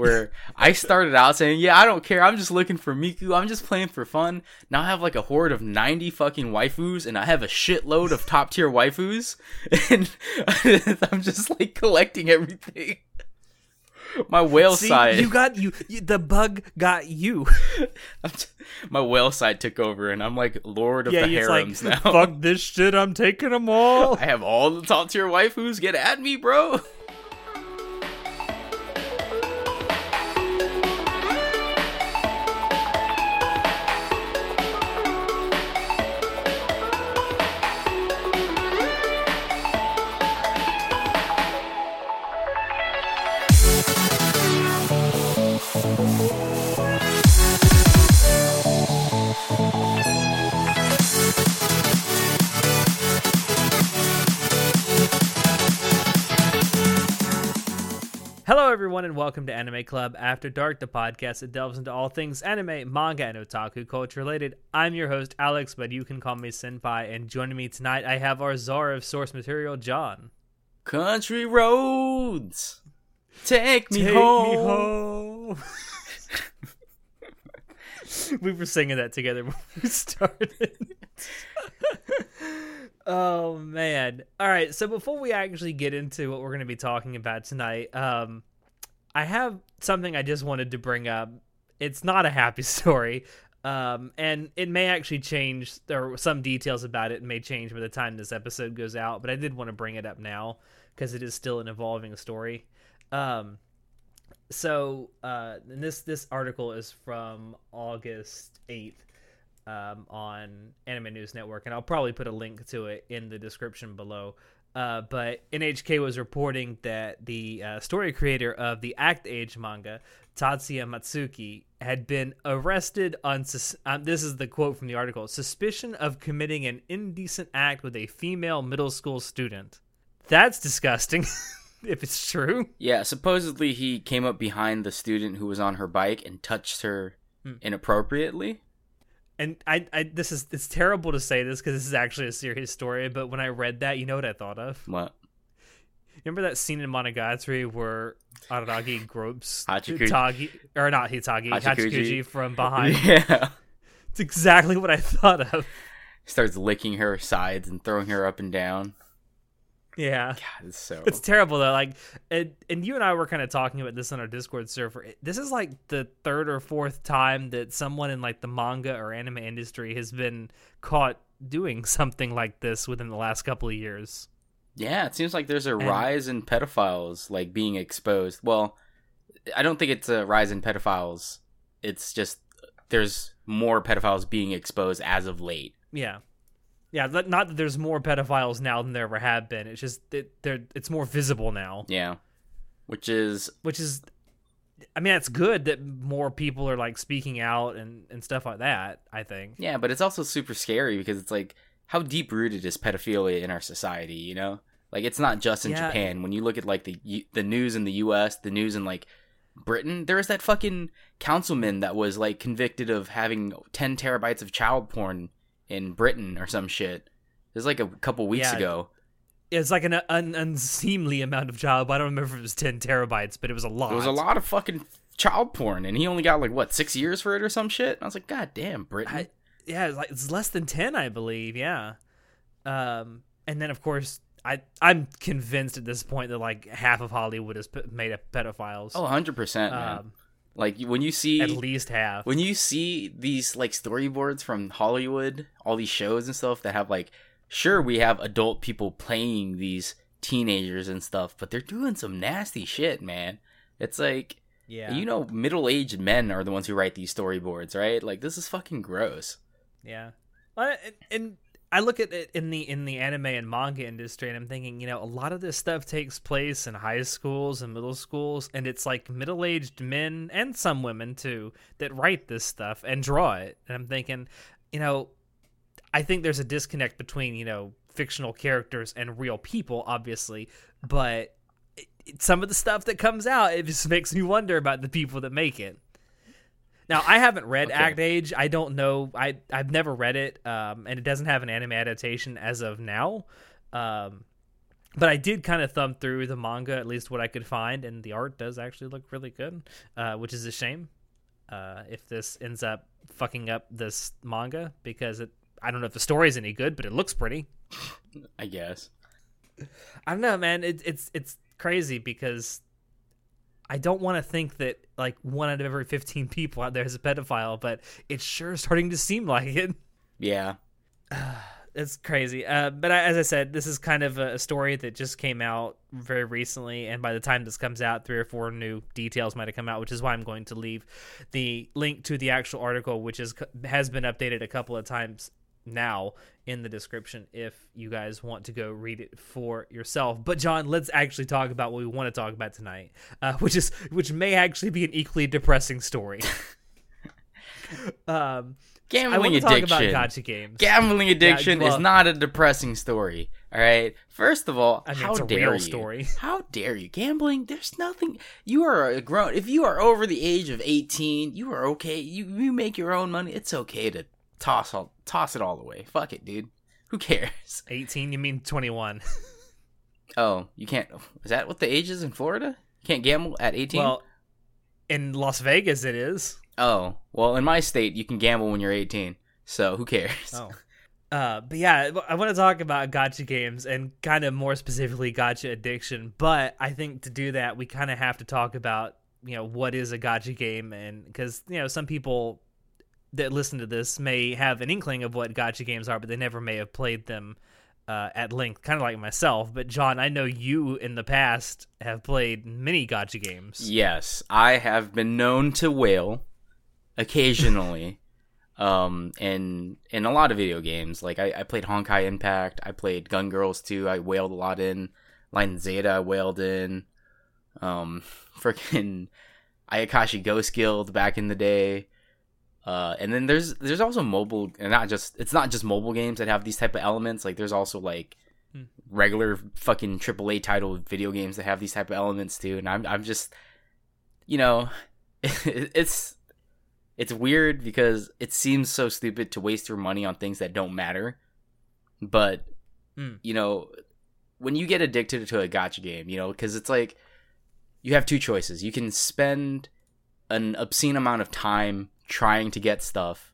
where I started out saying, "Yeah, I don't care. I'm just looking for Miku. I'm just playing for fun." Now I have like a horde of 90 fucking waifus and I have a shitload of top tier waifus and I'm just like collecting everything. My whale See, side. you got you, you. The bug got you. My whale side took over and I'm like lord of yeah, the it's like harems now. fuck this shit. I'm taking them all. I have all the top tier waifus. Get at me, bro. Welcome to Anime Club After Dark, the podcast that delves into all things anime, manga, and otaku culture related. I'm your host, Alex, but you can call me Senpai. And joining me tonight, I have our czar of source material, John. Country roads, take me Take home. me home. we were singing that together before we started. oh man! All right, so before we actually get into what we're going to be talking about tonight, um, I have something I just wanted to bring up. It's not a happy story, um, and it may actually change. There some details about it may change by the time this episode goes out, but I did want to bring it up now because it is still an evolving story. Um, so uh, and this this article is from August eighth um, on Anime News Network, and I'll probably put a link to it in the description below. Uh, but NHK was reporting that the uh, story creator of the Act Age manga, Tatsuya Matsuki, had been arrested on. Sus- um, this is the quote from the article: suspicion of committing an indecent act with a female middle school student. That's disgusting. if it's true. Yeah, supposedly he came up behind the student who was on her bike and touched her Hmm. inappropriately. And I, I this is it's terrible to say this because this is actually a serious story but when i read that you know what i thought of What? remember that scene in monogatari where araragi gropes. Hitagi, or not hitagi Hachikuji. hachikuji, from behind Yeah. it's exactly what i thought of Starts licking her sides and throwing her up and down. Yeah God, it's so. it's terrible though like and, and you and i were kind of talking about this on our discord server It- this is like the third or fourth time that someone in like the manga or anime industry has been caught doing something like this within the last couple of years Yeah, it seems like there's a And- rise in pedophiles like being exposed. Well, I don't think it's a rise in pedophiles. It's just there's more pedophiles being exposed as of late. Yeah, yeah. Not that there's more pedophiles now than there ever have been. It's just that they're it's more visible now, Yeah. Which is which is, I mean, it's good that more people are like speaking out and and stuff like that. I think. yeah, but it's also super scary because it's like how deep rooted is pedophilia in our society, you know? Like it's not just in Yeah. Japan. When you look at like the the news in the US, the news in like Britain, there was that fucking councilman that was like convicted of having 10 terabytes of child porn in Britain or some shit. It was like a couple weeks Yeah. ago. It's like an un- unseemly amount of child. I don't remember if it was ten terabytes, but it was a lot. It was a lot of fucking child porn, and he only got like what six years for it or some shit. I was like, God damn, Britain. I- yeah, it's like it's less than ten, I believe. Yeah. Um, and then of course. I, I'm convinced at this point that like half of Hollywood is p- made of pedophiles. oh, 100 percent, man. um, like when you see at least half. when you see these like storyboards from Hollywood, all these shows and stuff that have like, sure, we have adult people playing these teenagers and stuff, but they're doing some nasty shit, man. It's like, yeah, you know, middle aged men are the ones who write these storyboards, right? Like, this is fucking gross. Yeah, and, and I look at it in the in the anime and manga industry, and I'm thinking, you know, a lot of this stuff takes place in high schools and middle schools, and it's like middle aged men and some women too that write this stuff and draw it. And I'm thinking, you know, I think there's a disconnect between you know fictional characters and real people, obviously, but it, it- some of the stuff that comes out it just makes me wonder about the people that make it. Now I haven't read Okay. Act Age. I don't know. I I've never read it, um, and it doesn't have an anime adaptation as of now. Um, but I did kind of thumb through the manga, at least what I could find, and the art does actually look really good, uh, which is a shame. Uh, if this ends up fucking up this manga, because it, I don't know if the story is any good, but it looks pretty. I guess. I don't know, man. It, it's it's crazy because I don't want to think that like one out of every fifteen people out there is a pedophile, but it's sure starting to seem like it. Yeah. it's crazy. Uh, but I, as I said, this is kind of a, a story that just came out very recently, and by the time this comes out, three or four new details might have come out, which is why I'm going to leave the link to the actual article, which is has been updated a couple of times now in the description if you guys want to go read it for yourself. But John, let's actually talk about what we want to talk about tonight, uh, which is which may actually be an equally depressing story. um, Gambling addiction. Talk about gacha games. Gambling addiction yeah, well, is not a depressing story. All right. First of all, I mean, how dare you? story. How dare you? Gambling. There's nothing. You are a grown. If you are over the age of 18, you are okay. You you make your own money. It's okay to toss all toss it all away. Fuck it, dude. Who cares? 18? You mean 21? oh, you can't. Is that what the age is in Florida? You can't gamble at 18. Well, in Las Vegas, it is. Oh, well, in my state, you can gamble when you're 18. So who cares? Oh. Uh, but yeah, I want to talk about gacha games and kind of more specifically gacha addiction. But I think to do that, we kind of have to talk about you know what is a gacha game, and because you know some people that listen to this may have an inkling of what gacha games are, but they never may have played them uh, at length, kind of like myself. But John, I know you in the past have played many gacha games. Yes, I have been known to whale occasionally. um, in in a lot of video games, like I, I played Honkai Impact, I played Gun Girls 2, I whaled a lot in and Zeta, I whaled in, um, freaking Ayakashi Ghost Guild back in the day. Uh, and then there's there's also mobile and not just it's not just mobile games that have these type of elements. Like there's also like hmm. regular fucking AAA title video games that have these type of elements too. And I'm I'm just you know it's it's weird because it seems so stupid to waste your money on things that don't matter. But hmm. you know when you get addicted to a gacha game, you know because it's like you have two choices. You can spend an obscene amount of time trying to get stuff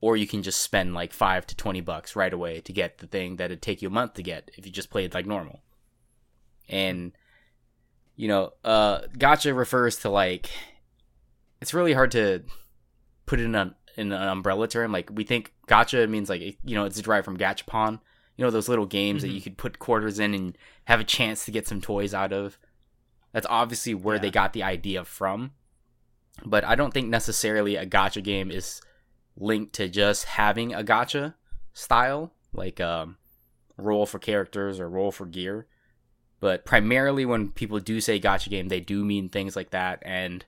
or you can just spend like 5 to 20 bucks right away to get the thing that'd take you a month to get if you just played like normal. And you know uh gacha refers to like it's really hard to put it in an in an umbrella term. Like we think gacha means like you know it's derived from gachapon. You know those little games mm-hmm. that you could put quarters in and have a chance to get some toys out of? That's obviously where yeah. they got the idea from but I don't think necessarily a gacha game is linked to just having a gacha style, like um, roll for characters or roll for gear. But primarily, when people do say gacha game, they do mean things like that, and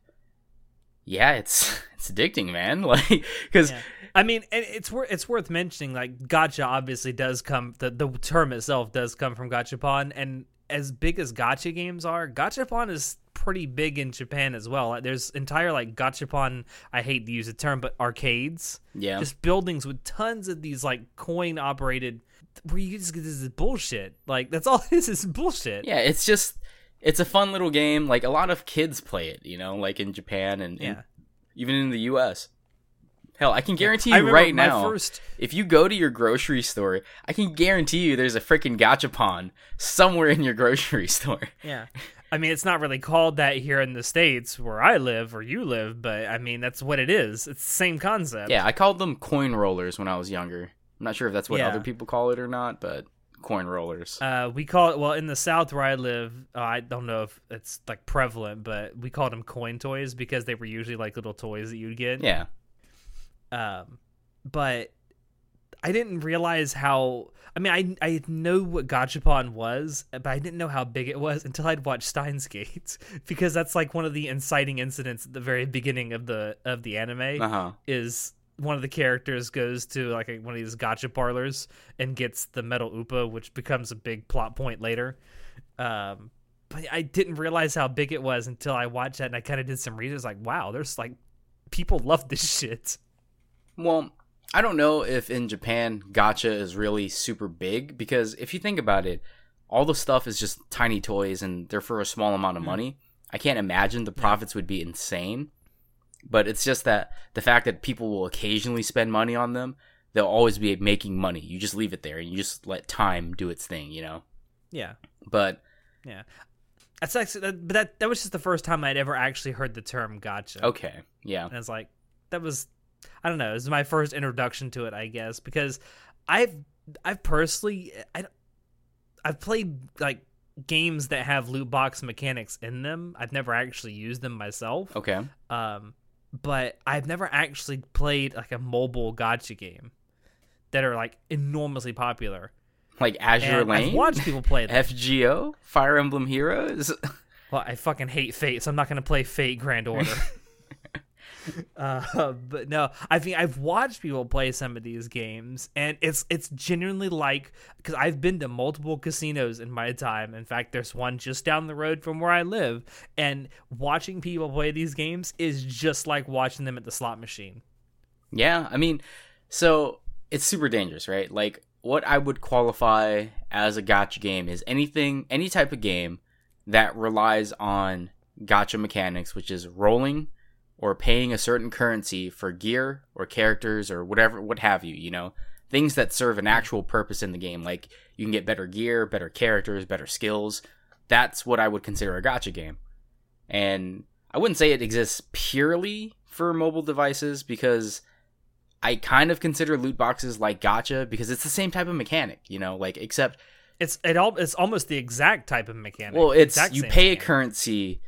yeah, it's it's addicting, man. Like because. Yeah. I mean, it's worth it's worth mentioning. Like, gacha obviously does come. The the term itself does come from gachapon, and as big as gacha games are, gachapon is pretty big in Japan as well. There's entire like gachapon. I hate to use the term, but arcades. Yeah, just buildings with tons of these like coin operated. Where you just get this is bullshit. Like that's all this is bullshit. Yeah, it's just it's a fun little game. Like a lot of kids play it. You know, like in Japan and, yeah. and even in the U.S. Hell, I can guarantee you right now, first... if you go to your grocery store, I can guarantee you there's a freaking gachapon somewhere in your grocery store. Yeah. I mean, it's not really called that here in the states where I live or you live, but I mean that's what it is. It's the same concept. Yeah, I called them coin rollers when I was younger. I'm not sure if that's what yeah. other people call it or not, but coin rollers. Uh, we call it well in the south where I live. Uh, I don't know if it's like prevalent, but we called them coin toys because they were usually like little toys that you'd get. Yeah. Um, but I didn't realize how. I mean, I I know what Gachapon was, but I didn't know how big it was until I'd watched Steins Gate because that's like one of the inciting incidents at the very beginning of the of the anime. Uh-huh. Is one of the characters goes to like a, one of these gacha parlors and gets the metal upa, which becomes a big plot point later. Um, but I didn't realize how big it was until I watched that and I kind of did some research. Like, wow, there's like people love this shit. Well, I don't know if in Japan gacha is really super big because if you think about it, all the stuff is just tiny toys and they're for a small amount of mm. money. I can't imagine the profits would be insane. But it's just that the fact that people will occasionally spend money on them, they'll always be making money. You just leave it there and you just let time do its thing, you know. Yeah. But Yeah. That's actually, that, but that that was just the first time I'd ever actually heard the term gacha. okay, yeah. And it's like that was I don't know, it was my first introduction to it, I guess, because I've I've personally I I've played like games that have loot box mechanics in them. I've never actually used them myself. Okay. Um but I've never actually played like a mobile gacha game that are like enormously popular. Like Azur And Lane, I've watched people play them. FGO, Fire Emblem Heroes. Well, I fucking hate Fate, so I'm not gonna play Fate Grand Order. uh, but no, I think I've watched people play some of these games, and it's it's genuinely like because I've been to multiple casinos in my time. In fact, there's one just down the road from where I live, and watching people play these games is just like watching them at the slot machine. Yeah, I mean, so it's super dangerous, right? Like what I would qualify as a gacha game is anything, any type of game that relies on gacha mechanics, which is rolling or paying a certain currency for gear or characters or whatever, what have you, you know, things that serve an actual purpose in the game. Like you can get better gear, better characters, better skills. That's what I would consider a gacha game. And I wouldn't say it exists purely for mobile devices because I kind of consider loot boxes like gacha because it's the same type of mechanic, you know, like except It's it all it's almost the exact type of mechanic. well, it's you pay a currency,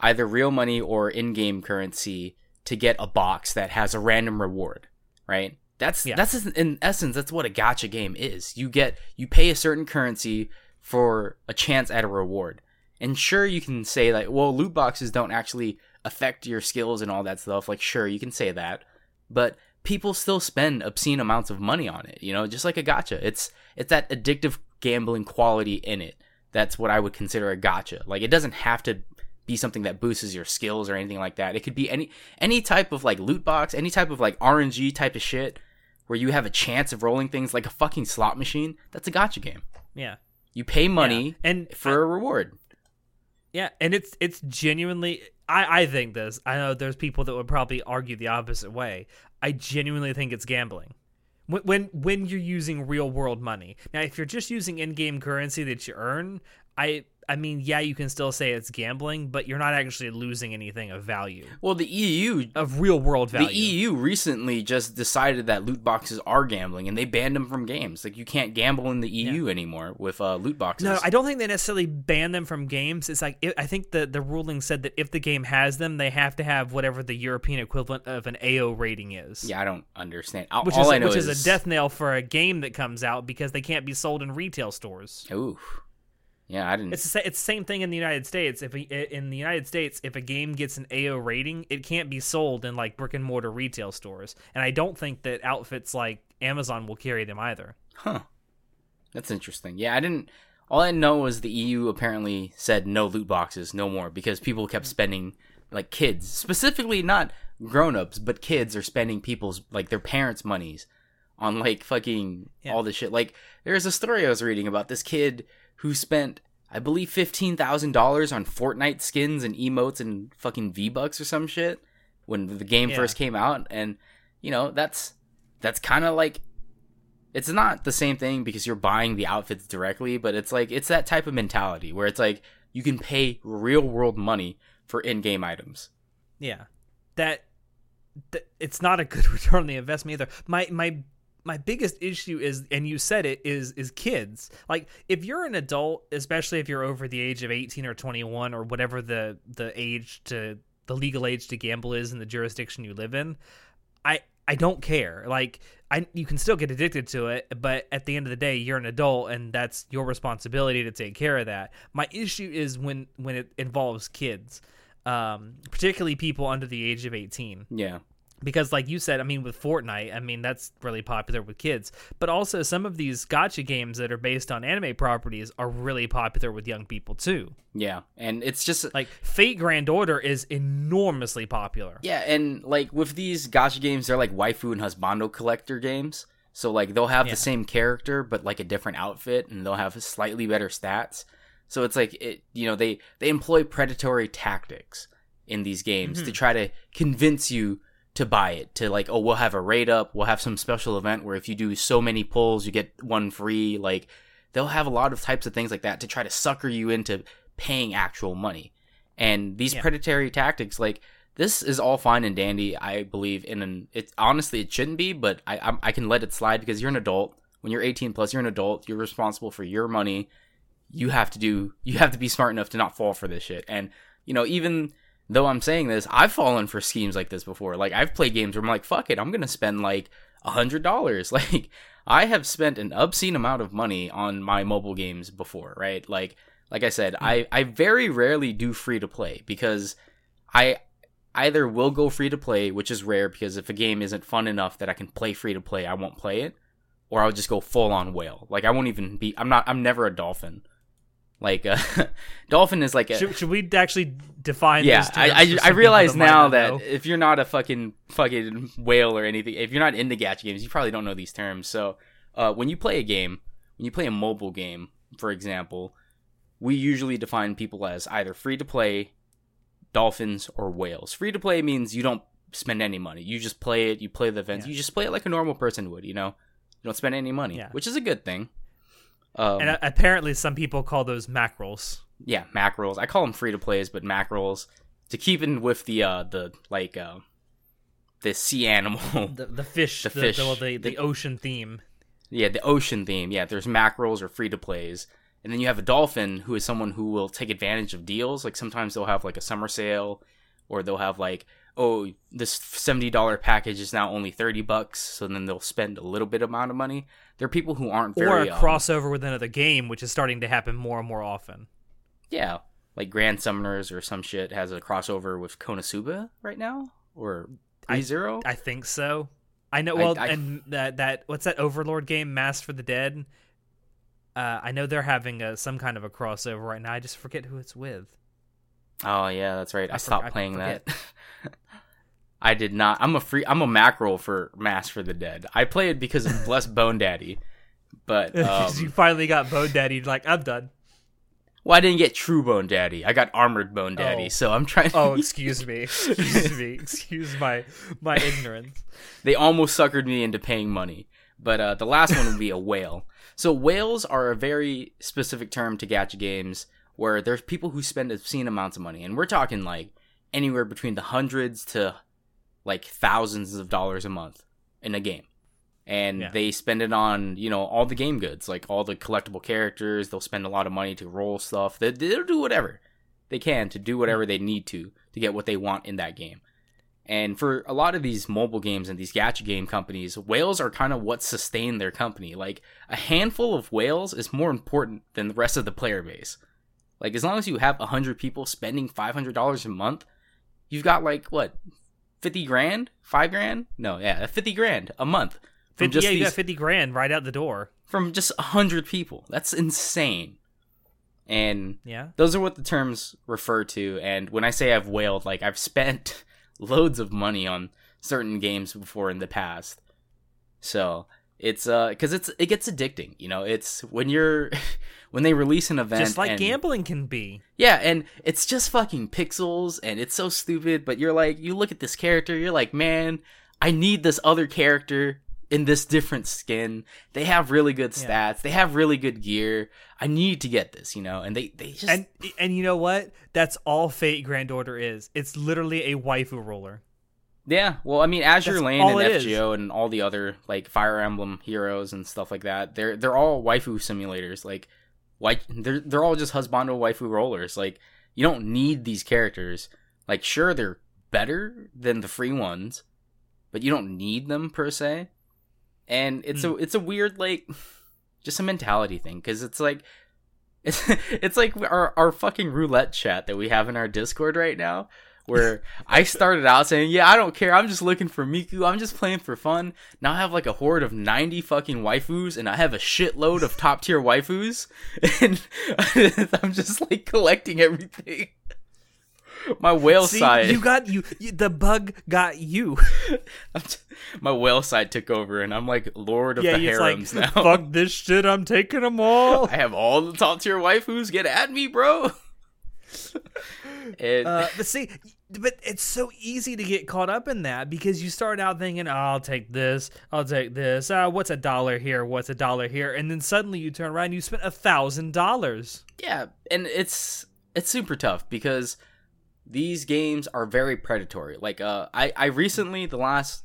either real money or in-game currency to get a box that has a random reward, right? That's Yeah. that's in essence that's what a gacha game is. You get you pay a certain currency for a chance at a reward. And sure you can say like, well, loot boxes don't actually affect your skills and all that stuff. Like sure, you can say that. But people still spend obscene amounts of money on it, you know, just like a gacha. It's it's that addictive gambling quality in it. That's what I would consider a gacha. Like it doesn't have to be something that boosts your skills or anything like that. It could be any any type of like loot box, any type of like RNG type of shit where you have a chance of rolling things like a fucking slot machine. That's a gacha game. Yeah, You pay money Yeah. and for a reward. Yeah, and it's it's genuinely I I think this. I know there's people that would probably argue the opposite way. I genuinely think it's gambling. When when when you're using real world money. Now, if you're just using in-game currency that you earn, I I mean, yeah, you can still say it's gambling, but you're not actually losing anything of value. Well, the EU Of real world value. The EU recently just decided that loot boxes are gambling, and they banned them from games. Like you can't gamble in the EU anymore with uh, loot boxes. No, I don't think they necessarily ban them from games. It's like it, I think the the ruling said that if the game has them, they have to have whatever the European equivalent of an AO rating is. yeah, I don't understand. All, which is which is, is a death nail for a game that comes out because they can't be sold in retail stores. Ooh, yeah, I didn't. It's the, it's the same thing in the United States. If a, in the United States, if a game gets an AO rating, it can't be sold in like brick and mortar retail stores. And I don't think that outfits like Amazon will carry them either. Huh. That's interesting. Yeah, I didn't. All I know was the EU apparently said no loot boxes, no more, because people kept mm-hmm. spending, like kids, specifically not grown-ups, but kids are spending people's like their parents' monies on like fucking Yeah. all this shit. Like there's a story I was reading about this kid who spent, I believe, fifteen thousand dollars on Fortnite skins and emotes and fucking V bucks or some shit when the game Yeah. first came out, and you know that's that's kind of like it's not the same thing because you're buying the outfits directly, but it's like it's that type of mentality where it's like you can pay real world money for in-game items. Yeah, that, that it's not a good return on the investment either. My my my biggest issue is, and you said it is is kids. Like if you're an adult, especially if you're over the age of 18 or 21 or whatever the the age to the legal age to gamble is in the jurisdiction you live in, I I don't care. Like I you can still get addicted to it, but at the end of the day, you're an adult and that's your responsibility to take care of that. My issue is when when it involves kids. Um, particularly people under the age of 18 Yeah. Because like you said i mean with fortnite i mean that's really popular with kids but also some of these gacha games that are based on anime properties are really popular with young people too Yeah. And it's just like fate grand order is enormously popular yeah, and like with these gacha games, they're like waifu and husbando collector games. So like they'll have Yeah. the same character but like a different outfit and they'll have slightly better stats. So it's like it you know they they employ predatory tactics in these games to Mhm. try to convince you to buy it to like oh we'll have a rate up, we'll have some special event where if you do so many pulls you get one free like they'll have a lot of types of things like that to try to sucker you into paying actual money. And these Yeah. predatory tactics like this is all fine and dandy. I believe in an. It honestly, it shouldn't be, but I I'm, I can let it slide because you're an adult. When you're 18 plus, you're an adult. You're responsible for your money. You have to do. You have to be smart enough to not fall for this shit. And you know, even though I'm saying this, I've fallen for schemes like this before. Like I've played games where I'm like, fuck it, I'm gonna spend like a hundred dollars. Like I have spent an obscene amount of money on my mobile games before, right? Like like I said, I I very rarely do free to play because I either will go free to play, which is rare because if a game isn't fun enough that I can play free to play, I won't play it, or I'll just go full on whale. Like I won't even be. I'm not. I'm never a dolphin. Like uh, dolphin is like a Should, should we actually define? yeah. I terms I, I realize people that might now that know? if you're not a fucking fucking whale or anything, if you're not into gacha games, you probably don't know these terms. So uh, when you play a game, when you play a mobile game, for example, we usually define people as either free to play, dolphins, or whales. Free to play means you don't spend any money. You just play it. You play the events. Yeah. You just play it like a normal person would. You know, you don't spend any money, Yeah. which is a good thing. Um, and apparently, some people call those mackerels. yeah, mackerels. I call them free to plays, but mackerels to keep in with the uh the like uh the sea animal. The, the fish, The the, fish. the, the The- ocean theme. yeah, the ocean theme. Yeah, there's mackerels or free to plays. And then you have a dolphin who is someone who will take advantage of deals. Like sometimes they'll have like a summer sale or they'll have like, oh, this $70 package is now only 30 bucks, so then they'll spend a little bit amount of money. There are people who aren't very or a um, crossover with another game, which is starting to happen more and more often. Yeah, like Grand Summoners or some shit has a crossover with Konosuba right now or I- Zero? I think so. I know. Well, I- and that that what's that Overlord game, Mass for the Dead? Uh, I know they're having a, some kind of a crossover right now. I just forget who it's with. Oh yeah, that's right. I, I stopped I playing that. I did not. I'm a free. I'm a mackerel for Mass for the Dead. I play it because of Bless Bone Daddy, but you um, finally got Bone Daddy. Like I'm done. well, I didn't get True Bone Daddy. I got Armored Bone Daddy. Oh. So I'm trying. To... Oh, excuse me. Excuse me. Excuse my my ignorance. they almost suckered me into paying money. But uh, the last one would be a whale. So whales are a very specific term to gacha games where there's people who spend obscene amounts of money, and we're talking like anywhere between the hundreds to like thousands of dollars a month in a game. And Yeah. they spend it on, you know, all the game goods, like all the collectible characters. They'll spend a lot of money to roll stuff. They, they'll do whatever they can to do whatever they need to to get what they want in that game. And for a lot of these mobile games and these gacha game companies, whales are kind of what sustain their company. Like a handful of whales is more important than the rest of the player base. Like as long as you have 100 people spending $500 a month, you've got like what 50 grand? 5 grand? No, yeah, 50 grand a month. From 50, just yeah, you these- got fifty grand right out the door. from just 100 people. That's insane. And Yeah. those are what the terms refer to and when i say i've whaled like i've spent loads of money on certain games before in the past so it's uh because it's it gets addicting you know it's when you're when they release an event Just like and- gambling can be. yeah and it's just fucking pixels and it's so stupid but you're like you look at this character you're like man i need this other character in this different skin they have really good stats Yeah. they have really good gear i need to get this you know and they they just And and you know what? That's all Fate Grand Order is. It's literally a waifu roller. Yeah, well, I mean, Azur That's Lane and it is. FGO and all the other like Fire Emblem heroes and stuff like that, they're they're all waifu simulators. Like, why they're they're all just husbando waifu rollers. Like, you don't need these characters. Like, sure, they're better than the free ones, but you don't need them per se. And it's Hmm. a it's a weird like just a mentality thing because it's like it's it's like our our fucking roulette chat that we have in our Discord right now where I started out saying, "Yeah, I don't care. I'm just looking for Miku. I'm just playing for fun." Now I have like a horde of 90 fucking waifus and I have a shitload of top tier waifus and I'm just like collecting everything. my whale See, side. you got you, you. The bug got you. T- my whale side took over, and I'm like Lord of yeah, the it's like now. fuck this shit. I'm taking them all. I have all the top tier waifus. Get at me, bro. and Uh, but see, but it's so easy to get caught up in that because you start out thinking, oh, "I'll take this, I'll take this. Uh, what's a dollar here? What's a dollar here?" And then suddenly you turn around, and you spent a thousand dollars. yeah, and it's it's super tough because these games are very predatory. Like uh I I recently the last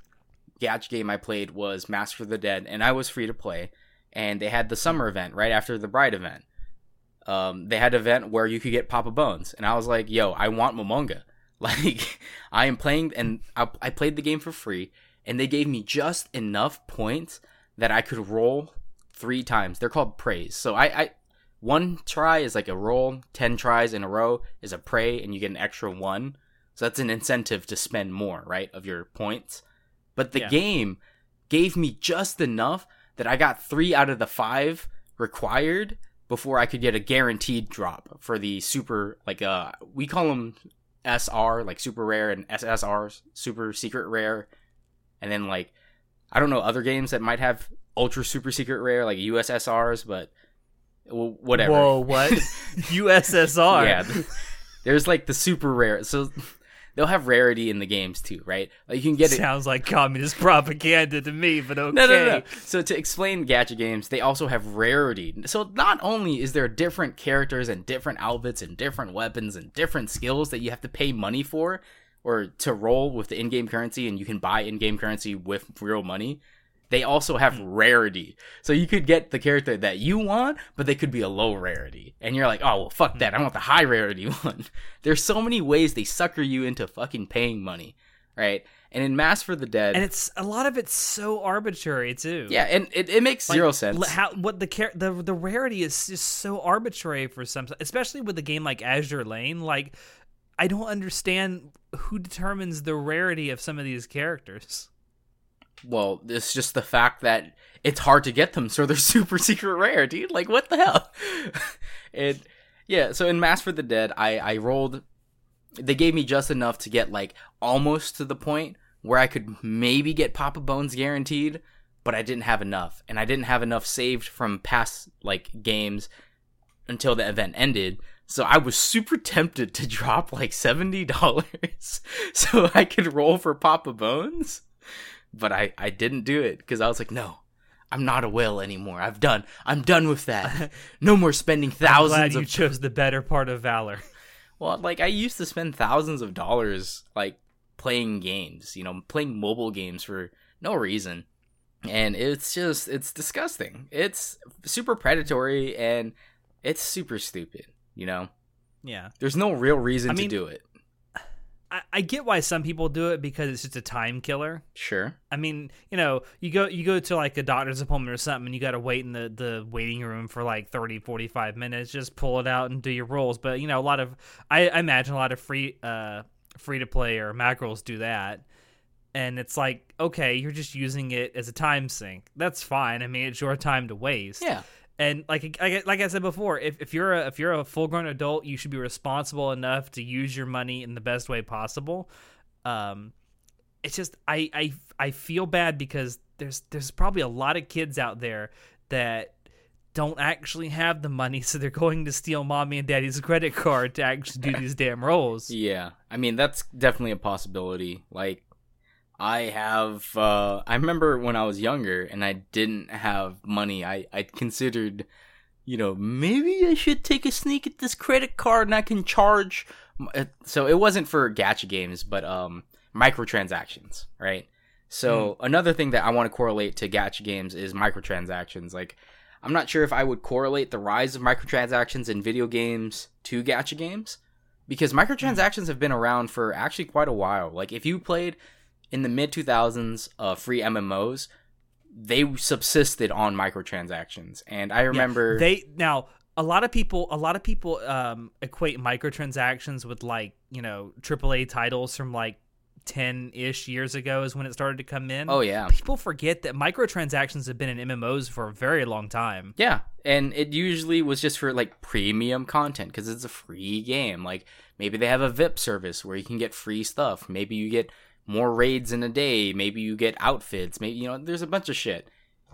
Gacha game I played was Mass for the Dead and I was free to play and they had the summer event right after the bride event. Um they had an event where you could get Papa Bones and I was like, "Yo, I want Momonga." Like I am playing and I, I played the game for free and they gave me just enough points that I could roll 3 times. They're called praise. So I I one try is like a roll, 10 tries in a row is a prey, and you get an extra one. So that's an incentive to spend more, right, of your points. But the Yeah. game gave me just enough that I got three out of the five required before I could get a guaranteed drop for the super, like, uh, we call them SR, like super rare, and SSR, super secret rare. And then, like, I don't know other games that might have ultra super secret rare, like USSRs, but well, whatever. Whoa, what? USSR. Yeah, there's like the super rare. So they'll have rarity in the games too, right? Like you can get it. Sounds like communist propaganda to me, but okay. No, no, no. So to explain gacha games, they also have rarity. So not only is there different characters and different outfits and different weapons and different skills that you have to pay money for or to roll with the in-game currency and you can buy in-game currency with real money. They also have hmm. rarity. So you could get the character that you want, but they could be a low rarity. And you're like, oh, well, fuck hmm. that. I want the high rarity one. There's so many ways they sucker you into fucking paying money, right? And in Mass for the Dead, And it's a lot of it's so arbitrary too. yeah, and it, it makes Like, zero sense. How what the char- the the rarity is just so arbitrary for some, especially with a game like Azur Lane. Like, I don't understand who determines the rarity of some of these characters. Well, it's just the fact that it's hard to get them, so they're super secret rare, dude. Like, what the hell? it, yeah. So in Mass for the Dead, I I rolled. They gave me just enough to get like almost to the point where I could maybe get Papa Bones guaranteed, but I didn't have enough, and I didn't have enough saved from past like games until the event ended. So I was super tempted to drop like seventy dollars so I could roll for Papa Bones but I I didn't do it because I was like, no, I'm not a whale anymore. I've done. I'm done with that. No more spending I'm glad thousands you of. chose the better part of valor. well, like I used to spend thousands of dollars like playing games. You know, playing mobile games for no reason, and it's just it's disgusting. It's super predatory and it's super stupid. You know, Yeah, there's no real reason I mean- to do it. I, I get why some people do it because it's just a time killer. Sure. I mean, you know, you go you go to like a doctor's appointment or something and you got to wait in the, the waiting room for like 30 45 minutes just pull it out and do your rolls but you know a lot of I, I imagine a lot of free uh free to play or macros do that and it's like okay you're just using it as a time sink that's fine I mean it's your time to waste Yeah. And like like, I said before, if, if you're a if you're a full grown adult, you should be responsible enough to use your money in the best way possible. Um, it's just I I I feel bad because there's there's probably a lot of kids out there that don't actually have the money, so they're going to steal mommy and daddy's credit card to actually do these damn rolls. Yeah, I mean that's definitely a possibility. Like I have uh I remember when I was younger and I didn't have money, I I considered you know, maybe I should take a sneak at this credit card and I can charge uh, so it wasn't for gacha games, but um microtransactions, right? So another thing that I want to correlate to gacha games is microtransactions. Like I'm not sure if I would correlate the rise of microtransactions in video games to gacha games because microtransactions have been around for actually quite a while. Like if you played in the mid 2000s uh, free MMOs, they subsisted on microtransactions. And I remember they now a lot of people a lot of people um equate microtransactions with like you know AAA titles from like 10 ish years ago is when it started to come in. Oh yeah. People forget that microtransactions have been in MMOs for a very long time. Yeah, and it usually was just for like premium content because it's a free game. Like maybe they have a VIP service where you can get free stuff. Maybe you get more raids in a day. Maybe you get outfits. Maybe you know there's a bunch of shit.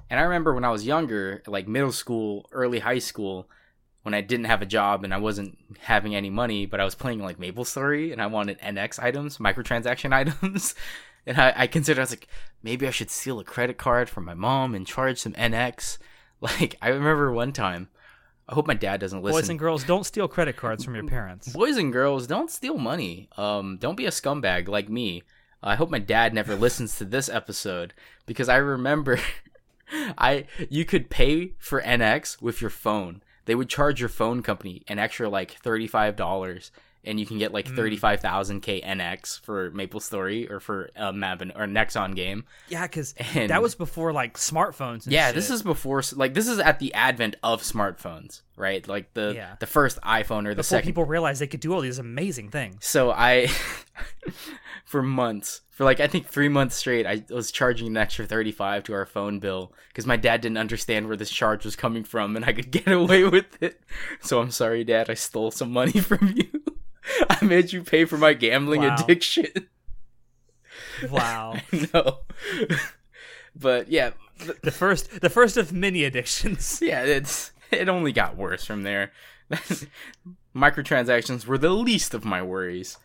And I remember when I was younger, like middle school, early high school, when I didn't have a job and I wasn't having any money, but I was playing like Maple Story and I wanted NX items, microtransaction items. and I, I considered I was like, maybe I should steal a credit card from my mom and charge some NX. Like I remember one time, I hope my dad doesn't listen. Boys and girls, don't steal credit cards from your parents. Boys and girls, don't steal money. Um, don't be a scumbag like me. I hope my dad never listens to this episode because I remember I you could pay for NX with your phone. They would charge your phone company an extra like thirty five dollars, and you can get like hmm. thirty five thousand k NX for Maple Story or for a Mavin or Nexon game. Yeah, because that was before like smartphones. And Yeah, shit. this is before like this is at the advent of smartphones, right? Like the Yeah. the first iPhone or the before second people realized they could do all these amazing things. So I, for months, for like I think three months straight, I was charging an extra thirty five to our phone bill because my dad didn't understand where this charge was coming from, and I could get away with it. So I'm sorry, Dad. I stole some money from you. I made you pay for my gambling Wow. addiction. Wow, no, but yeah, th- the first, the first of many addictions. yeah, it's it only got worse from there. Microtransactions were the least of my worries.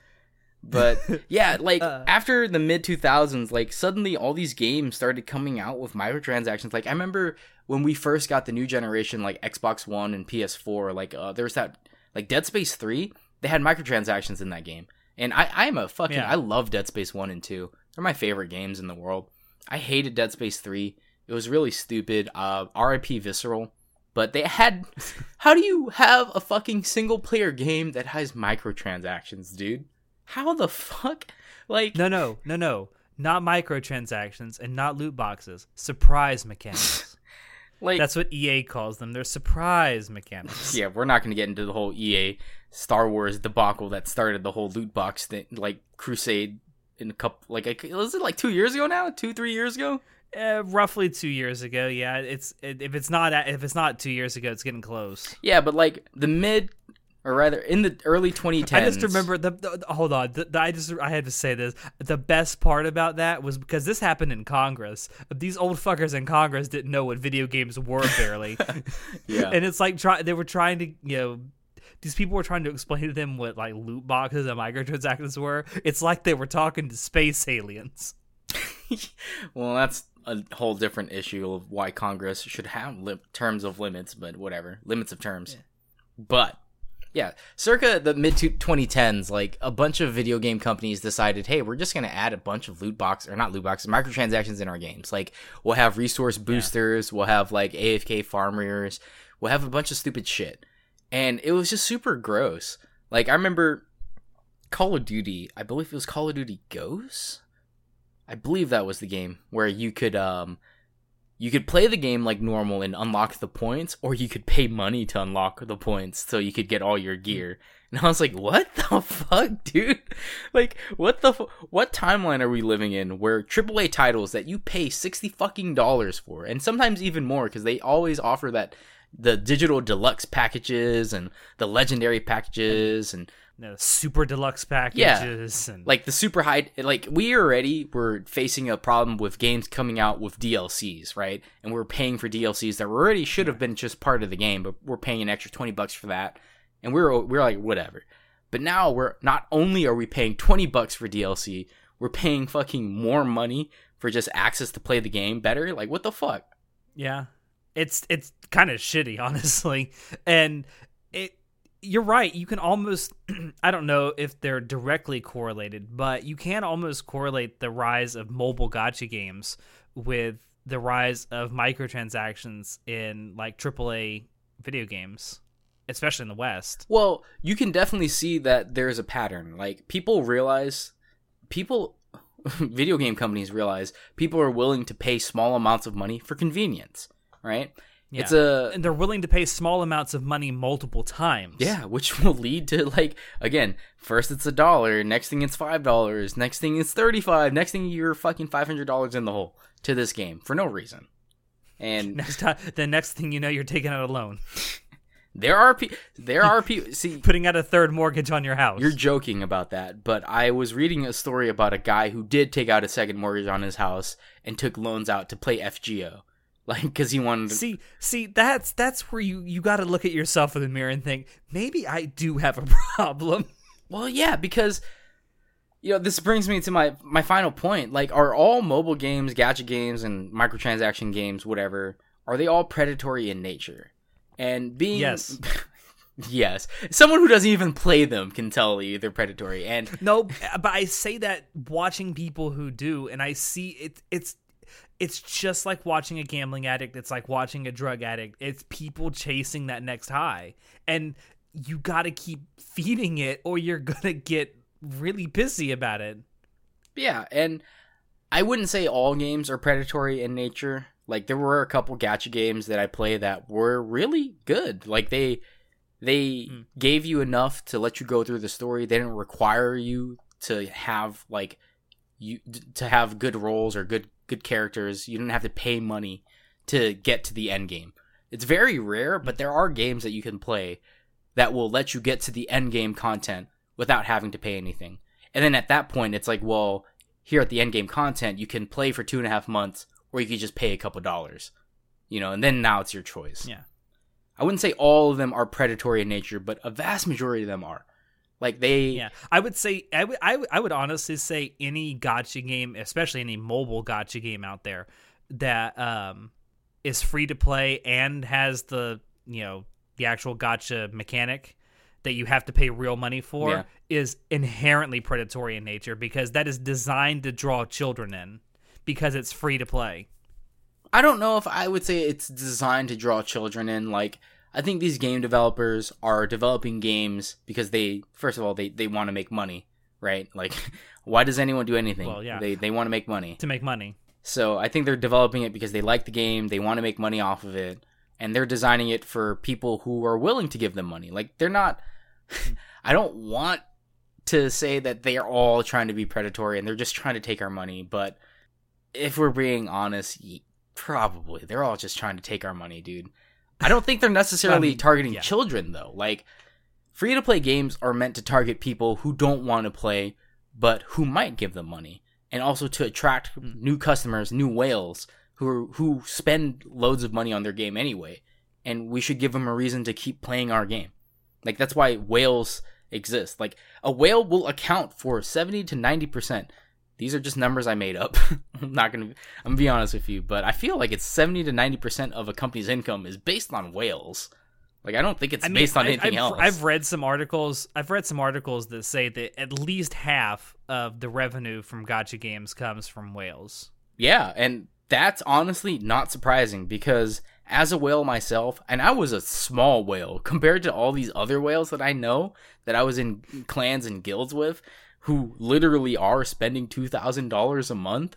But yeah, like Uh. after the mid 2000s, like suddenly all these games started coming out with microtransactions. Like I remember when we first got the new generation like Xbox 1 and PS4, like uh there was that like Dead Space 3, they had microtransactions in that game. And I I'm a fucking Yeah. I love Dead Space 1 and 2. They're my favorite games in the world. I hated Dead Space 3. It was really stupid. Uh RIP Visceral. But they had how do you have a fucking single player game that has microtransactions, dude? How the fuck? Like No, no, no, no. Not microtransactions and not loot boxes. Surprise mechanics. Like That's what EA calls them. They're surprise mechanics. yeah, we're not going to get into the whole EA Star Wars debacle that started the whole loot box thing, like crusade in a couple like was it like 2 years ago now? 2 3 years ago? Uh, roughly two years ago. Yeah, it's it, if it's not if it's not two years ago, it's getting close. Yeah, but like the mid or rather in the early 2010s. I just remember the, the- hold on. The, the- I just I had to say this. The best part about that was because this happened in Congress. These old fuckers in Congress didn't know what video games were barely, Yeah. and it's like try they were trying to you know. These people were trying to explain to them what like loot boxes and microtransactions were. It's like they were talking to space aliens. well, that's a whole different issue of why Congress should have li- terms of limits, but whatever, limits of terms. But yeah, circa the mid 2010s, like a bunch of video game companies decided, hey, we're just gonna add a bunch of loot box or not loot boxes, microtransactions in our games. Like we'll have resource boosters, we'll have like AFK farmers, we'll have a bunch of stupid shit, and it was just super gross. Like I remember Call of Duty, I believe it was Call of Duty Ghosts. I believe that was the game where you could um you could play the game like normal and unlock the points, or you could pay money to unlock the points so you could get all your gear. And I was like, "What the fuck, dude? Like, what the fu- what timeline are we living in where AAA titles that you pay sixty fucking dollars for, and sometimes even more because they always offer that the digital deluxe packages and the legendary packages and know, super deluxe Yeah. packages and like the super high like we already were facing a problem with games coming out with DLCs, right? And we're paying for DLCs that already should have been just part of the game, but we're paying an extra 20 bucks for that. And we're we're like whatever. But now we're not only are we paying 20 bucks for DLC, we're paying fucking more money for just access to play the game better. Like what the fuck? Yeah. It's it's kind of shitty, honestly. And it you're right. You can almost I don't know if they're directly correlated, but you can almost correlate the rise of mobile gacha games with the rise of microtransactions in like AAA video games, especially in the West. Well, you can definitely see that there's a pattern. Like people realize people video game companies realize people are willing to pay small amounts of money for convenience, right? Yeah. It's a and they're willing to pay small amounts of money multiple times. yeah, which will lead to like again, first it's a dollar, next thing it's five dollars, next thing it's thirty five, next thing you're fucking five hundred dollars in the hole to this game for no reason. And Next time, the next thing you know, you're taking out a loan, there are pe- there are people see putting out a third mortgage on your house. You're joking about that, but I was reading a story about a guy who did take out a second mortgage on his house and took loans out to play FGO, like because he wanted. To, see, see, that's that's where you you got to look at yourself in the mirror and think maybe I do have a problem. well, yeah, because you know this brings me to my my final point. Like, are all mobile games, gacha games, and microtransaction games, whatever, are they all predatory in nature? And being Yes. yes, someone who doesn't even play them can tell you they're predatory. And No, but I say that watching people who do, and I see it. It's it's just like watching a gambling addict. It's like watching a drug addict. It's people chasing that next high, and you got to keep feeding it, or you're gonna get really pissy about it. Yeah, and I wouldn't say all games are predatory in nature. Like there were a couple gacha games that I play that were really good. Like they they Hmm. gave you enough to let you go through the story. They didn't require you to have like you to have good rolls or good good characters. You didn't have to pay money to get to the end game. It's very rare, but there are games that you can play that will let you get to the end game content without having to pay anything. And then at that point, it's like, well, here at the end game content, you can play for two and a half months, or you could just pay a couple dollars, you know. And then now it's your choice. Yeah. I wouldn't say all of them are predatory in nature, but a vast majority of them are. Like they, Yeah, I would say I would I would, would honestly say any gacha game, especially any mobile gacha game out there that um is free to play and has the you know the actual gacha mechanic that you have to pay real money for Yeah. is inherently predatory in nature because that is designed to draw children in because it's free to play. I don't know if I would say it's designed to draw children in. Like, I think these game developers are developing games because they, first of all, they, they want to make money, right? Like, why does anyone do anything? Well, yeah. They, they want to make money. To make money. So I think they're developing it because they like the game, they want to make money off of it, and they're designing it for people who are willing to give them money. Like, they're not, I don't want to say that they are all trying to be predatory and they're just trying to take our money, but if we're being honest, probably they're all just trying to take our money, dude. I don't think they're necessarily mean, targeting yeah. children though. Like free to play games are meant to target people who don't want to play but who might give them money and also to attract hmm. new customers, new whales who are, who spend loads of money on their game anyway. And we should give them a reason to keep playing our game. Like that's why whales exist. Like a whale will account for 70 to 90%. These are just numbers I made up. I'm not going to I'm to be honest with you, but I feel like it's 70 to 90% of a company's income is based on whales. Like I don't think it's I mean, based on I- anything I've, else. I've read some articles. I've read some articles that say that at least half of the revenue from gacha games comes from whales. Yeah, and that's honestly not surprising because as a whale myself, and I was a small whale compared to all these other whales that I know that I was in clans and guilds with, who literally are spending two thousand dollars a month.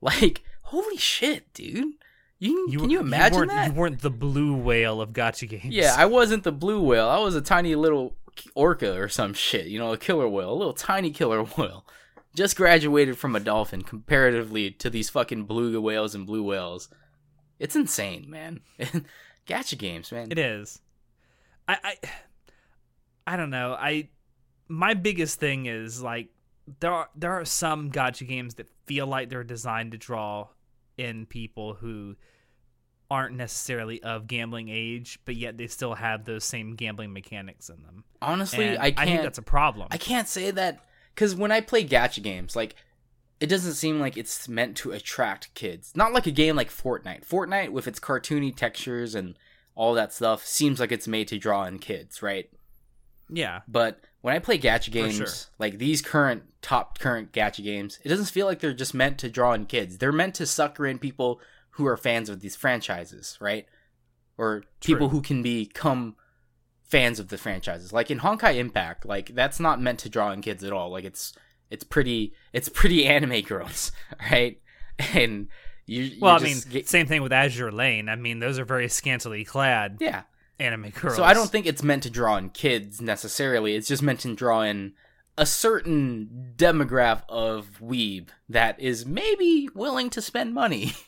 Like, holy shit, dude! You, can you imagine weren't, that? You weren't the blue whale of gacha games. Yeah, I wasn't the blue whale. I was a tiny little orca or some shit. You know, a killer whale, a little tiny killer whale. Just graduated from a dolphin comparatively to these fucking blue whales and blue whales. It's insane, man. Gacha games, man. it is. I, I, I don't know. I, my biggest thing is like there are there are some gacha games that feel like they're designed to draw in people who aren't necessarily of gambling age, but yet they still have those same gambling mechanics in them. Honestly, And I can't. think that's a problem. I can't say that because when I play gacha games, like it doesn't seem like it's meant to attract kids. Not like a game like Fortnite. Fortnite with its cartoony textures and all that stuff seems like it's made to draw in kids, right? yeah. But when I play gacha games, sure. like these current top current gacha games, it doesn't feel like they're just meant to draw in kids. They're meant to sucker in people who are fans of these franchises, right? Or people who can become fans of the franchises. Like in Honkai Impact, like that's not meant to draw in kids at all. Like it's it's pretty it's pretty anime girls, right? And You, you Well, I mean, get- same thing with Azur Lane. I mean, those are very scantily clad yeah. Anime girls. So I don't think it's meant to draw in kids necessarily. It's just meant to draw in a certain demographic of weeb that is maybe willing to spend money.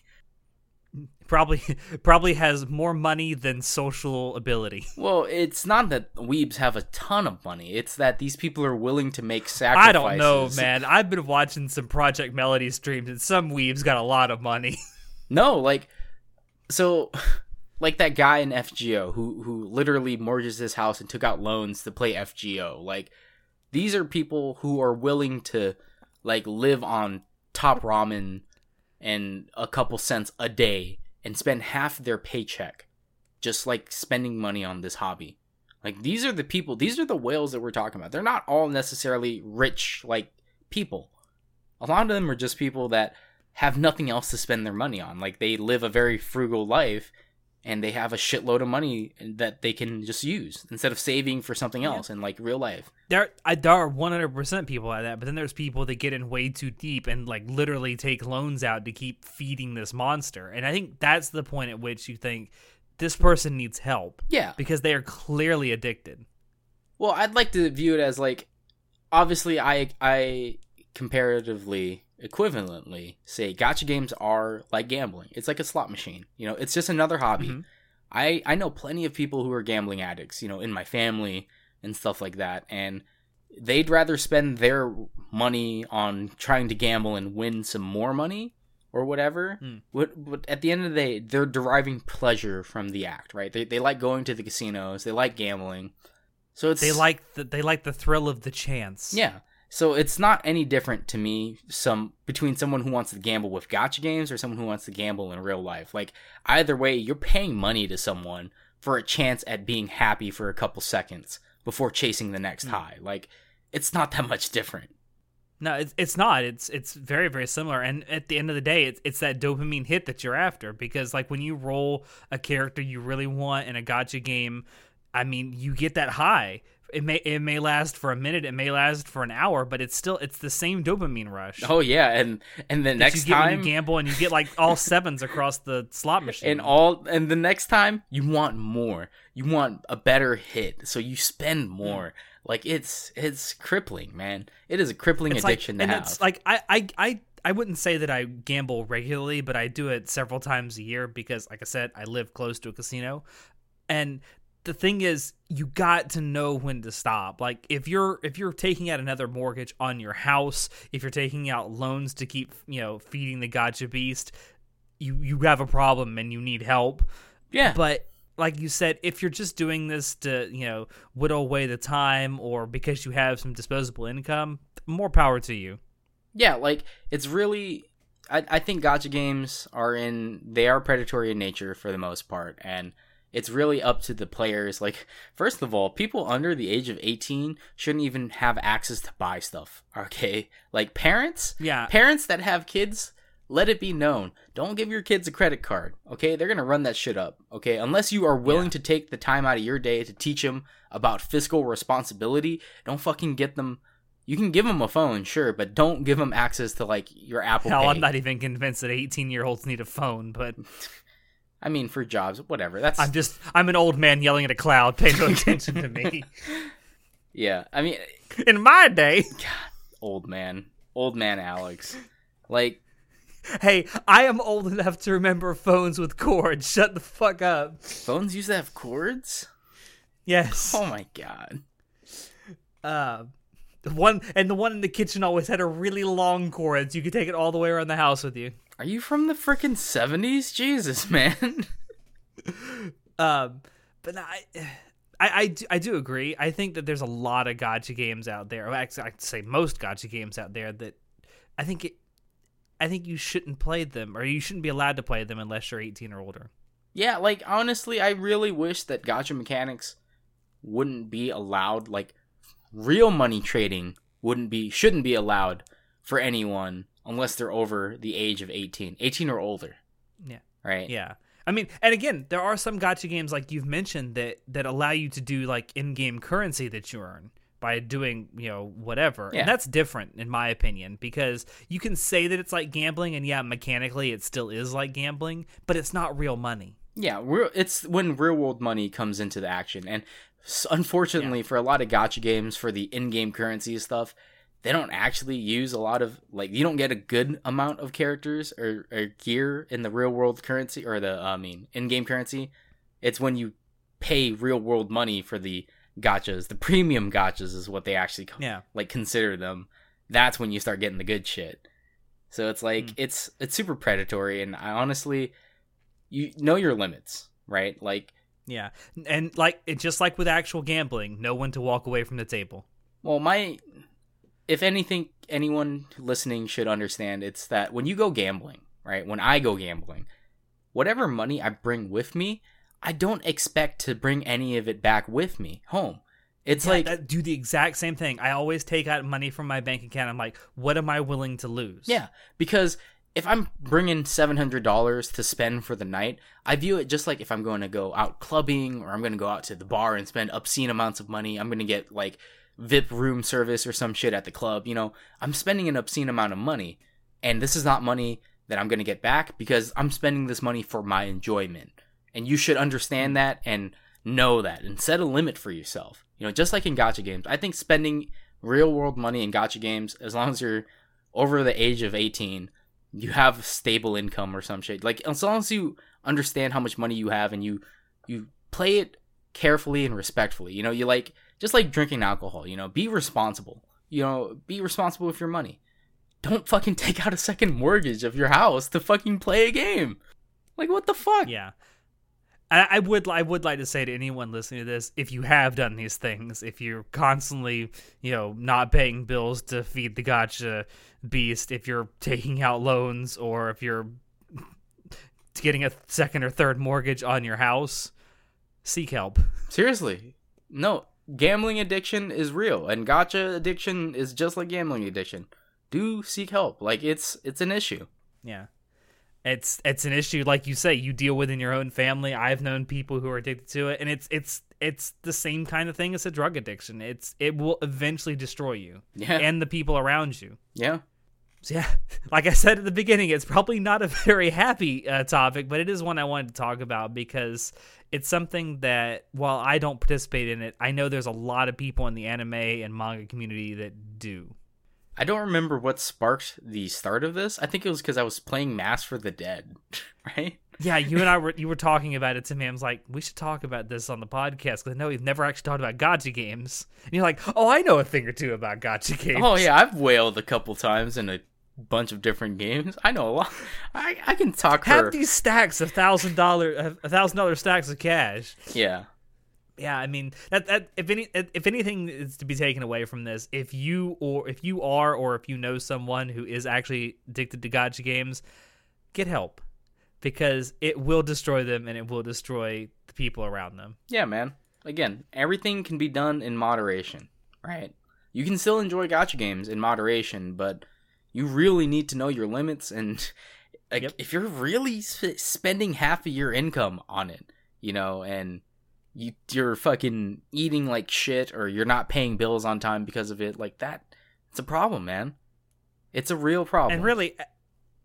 probably probably has more money than social ability. Well, it's not that weebs have a ton of money. It's that these people are willing to make sacrifices. I don't know, man. I've been watching some Project Melody streams, and some weebs got a lot of money. No, like so like that guy in FGO who who literally mortgaged his house and took out loans to play FGO. Like these are people who are willing to like live on top ramen and a couple cents a day and spend half their paycheck just like spending money on this hobby. Like these are the people, these are the whales that we're talking about. They're not all necessarily rich like people. A lot of them are just people that have nothing else to spend their money on. Like they live a very frugal life and they have a shitload of money that they can just use instead of saving for something else in like real life. there, I, there are one hundred percent people like that, but then there's people that get in way too deep and like literally take loans out to keep feeding this monster. And I think that's the point at which you think this person needs help Yeah. because they are clearly addicted. Well, I'd like to view it as like obviously I I comparatively equivalently say gacha games are like gambling. It's like a slot machine. You know, it's just another hobby. Mhm. I I know plenty of people who are gambling addicts, you know, in my family and stuff like that and they'd rather spend their money on trying to gamble and win some more money or whatever. Hmm. What, but at the end of the day, they're deriving pleasure from the act, right? They, they like going to the casinos, they like gambling. So it's They like the they like the thrill of the chance. yeah. So it's not any different to me some between someone who wants to gamble with gacha games or someone who wants to gamble in real life. Like either way, you're paying money to someone for a chance at being happy for a couple seconds before chasing the next hmm. high. Like it's not that much different. No, it's it's not. It's it's very very similar. And at the end of the day, it's it's that dopamine hit that you're after because like when you roll a character you really want in a gacha game, I mean, you get that high. It may it may last for a minute, it may last for an hour, but it's still it's the same dopamine rush. Oh yeah, and and the next time you gamble and you get like all sevens across the slot machine. and all and the next time you want more. You want a better hit, so you spend hmm. more. Like it's it's crippling, man. It is a crippling it's like, addiction and to have. it's like I, I I I wouldn't say that I gamble regularly, but I do it several times a year because, like I said, I live close to a casino, and the thing is, you got to know when to stop. Like if you're if you're taking out another mortgage on your house, if you're taking out loans to keep you know feeding the gacha beast, you you have a problem and you need help. yeah, But like you said, if you're just doing this to, you know, whittle away the time or because you have some disposable income, more power to you. yeah like it's really I, I think gacha games are in they are predatory in nature for the most part and it's really up to the players like first of all people under the age of 18 shouldn't even have access to buy stuff okay like parents Yeah. parents that have kids let it be known don't give your kids a credit card okay they're gonna run that shit up okay unless you are willing Yeah. to take the time out of your day to teach them about fiscal responsibility don't fucking get them you can give them a phone sure but don't give them access to like your apple Hell, Pay. I'm not even convinced that 18 year olds need a phone, but i mean for jobs whatever that's I'm just, I'm an old man yelling at a cloud. Pay no attention to me. yeah i mean In my day, God, old man old man alex like hey, I am old enough to remember phones with cords. Shut the fuck up. phones used to have cords Yes. oh my god Uh, the one and the one in the kitchen always had a really long cord, so you could take it all the way around the house with you. Are you from the freaking 70s jesus man Um, but I, I, I, do, I do agree. I think that there's a lot of gacha games out there. Actually, I'd say most gacha games out there that I think it, I think you shouldn't play them, or you shouldn't be allowed to play them unless you're 18 or older. Yeah, like honestly, I really wish that gacha mechanics wouldn't be allowed. Like real money trading wouldn't be shouldn't be allowed for anyone unless they're over the age of 18. 18 or older. Yeah. Right? Yeah. I mean, and again, there are some gacha games like you've mentioned that that allow you to do like in-game currency that you earn. by doing you know whatever Yeah. and that's different in my opinion because you can say that it's like gambling and yeah mechanically it still is like gambling but it's not real money Yeah, real, it's when real world money comes into the action, and unfortunately, for a lot of gacha games, for the in-game currency stuff, they don't actually use a lot of like you don't get a good amount of characters or, or gear in the real world currency or the I mean in-game currency. It's when you pay real world money for the gachas, the premium gachas is what they actually yeah like consider them. That's when you start getting the good shit. So it's like Mm. it's it's super predatory, and I honestly, you know your limits, right? Like, yeah and like it just like with actual gambling no one to walk away from the table well, my if anything, anyone listening should understand it's that when you go gambling, right? When I go gambling, whatever money I bring with me, I don't expect to bring any of it back with me home. It's Yeah, like that, do the exact same thing i always take out money from my bank account i'm like what am i willing to lose Yeah, because if I'm bringing seven hundred dollars to spend for the night, I view it just like if I'm going to go out clubbing or I'm going to go out to the bar and spend obscene amounts of money. I'm going to get like VIP room service or some shit at the club. You know, I'm spending an obscene amount of money, and this is not money that I'm going to get back because I'm spending this money for my enjoyment. And you should understand that and know that and set a limit for yourself. You know, just like in gacha games, I think spending real world money in gacha games, as long as you're over the age of 18, you have stable income or some shit. Like as long as you understand how much money you have and you you play it carefully and respectfully. You know, you like just like drinking alcohol, you know, be responsible. You know, be responsible with your money. Don't fucking take out a second mortgage of your house to fucking play a game. Like what the fuck? Yeah. I, I would I would like to say to anyone listening to this, if you have done these things, if you're constantly, you know, not paying bills to feed the gacha beast, if you're taking out loans or if you're getting a second or third mortgage on your house, seek help. Seriously. No, gambling addiction is real and gacha addiction is just like gambling addiction. Do seek help. Like it's it's an issue. Yeah. It's it's an issue like you say you deal with in your own family. I've known people who are addicted to it and it's it's it's the same kind of thing as a drug addiction. It's it will eventually destroy you Yeah. and the people around you. yeah. So yeah, like I said at the beginning, it's probably not a very happy uh, topic, but it is one I wanted to talk about because it's something that while I don't participate in it, I know there's a lot of people in the anime and manga community that do. I don't remember what sparked the start of this. I think it was because I was playing Mass for the Dead, right? Yeah, you and I were you were talking about it to me. I was like, we should talk about this on the podcast because I know we've never actually talked about gacha games. And you're like, oh, I know a thing or two about gacha games. Oh yeah, I've whaled a couple times in a bunch of different games. I know a lot. I I can talk Have for these stacks of thousand dollar a thousand dollar stacks of cash. yeah. Yeah, I mean that that if any if anything is to be taken away from this, if you or if you are or if you know someone who is actually addicted to gacha games, get help because it will destroy them and it will destroy the people around them. Yeah, man. Again, everything can be done in moderation, right? You can still enjoy gacha games in moderation, but you really need to know your limits and like Yep. if you're really sp- spending half of your income on it, you know, and you you're fucking eating like shit or you're not paying bills on time because of it, like that it's a problem, man. It's a real problem. And really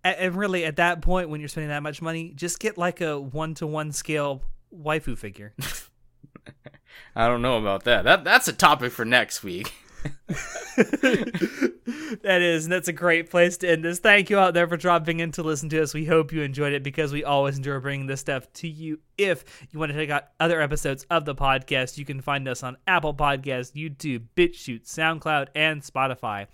and really at that point when you're spending that much money, just get like a 1 to 1 scale waifu figure. I don't know about that. That that's a topic for next week. that is, and that's a great place to end this. Thank you out there for dropping in to listen to us. We hope you enjoyed it because we always enjoy bringing this stuff to you. If you want to check out other episodes of the podcast, you can find us on Apple Podcasts, YouTube, BitChute, SoundCloud, and Spotify.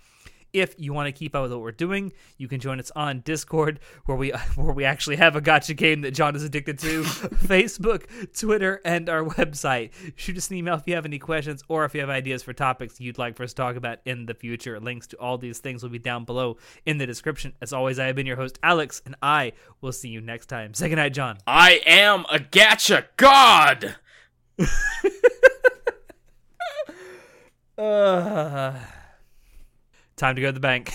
If you want to keep up with what we're doing, you can join us on Discord, where we where we actually have a gacha game that John is addicted to, Facebook, Twitter, and our website. Shoot us an email if you have any questions or if you have ideas for topics you'd like for us to talk about in the future. Links to all these things will be down below in the description. As always, I have been your host, Alex, and I will see you next time. Say goodnight, John. I am a gacha god. Uh, time to go to the bank.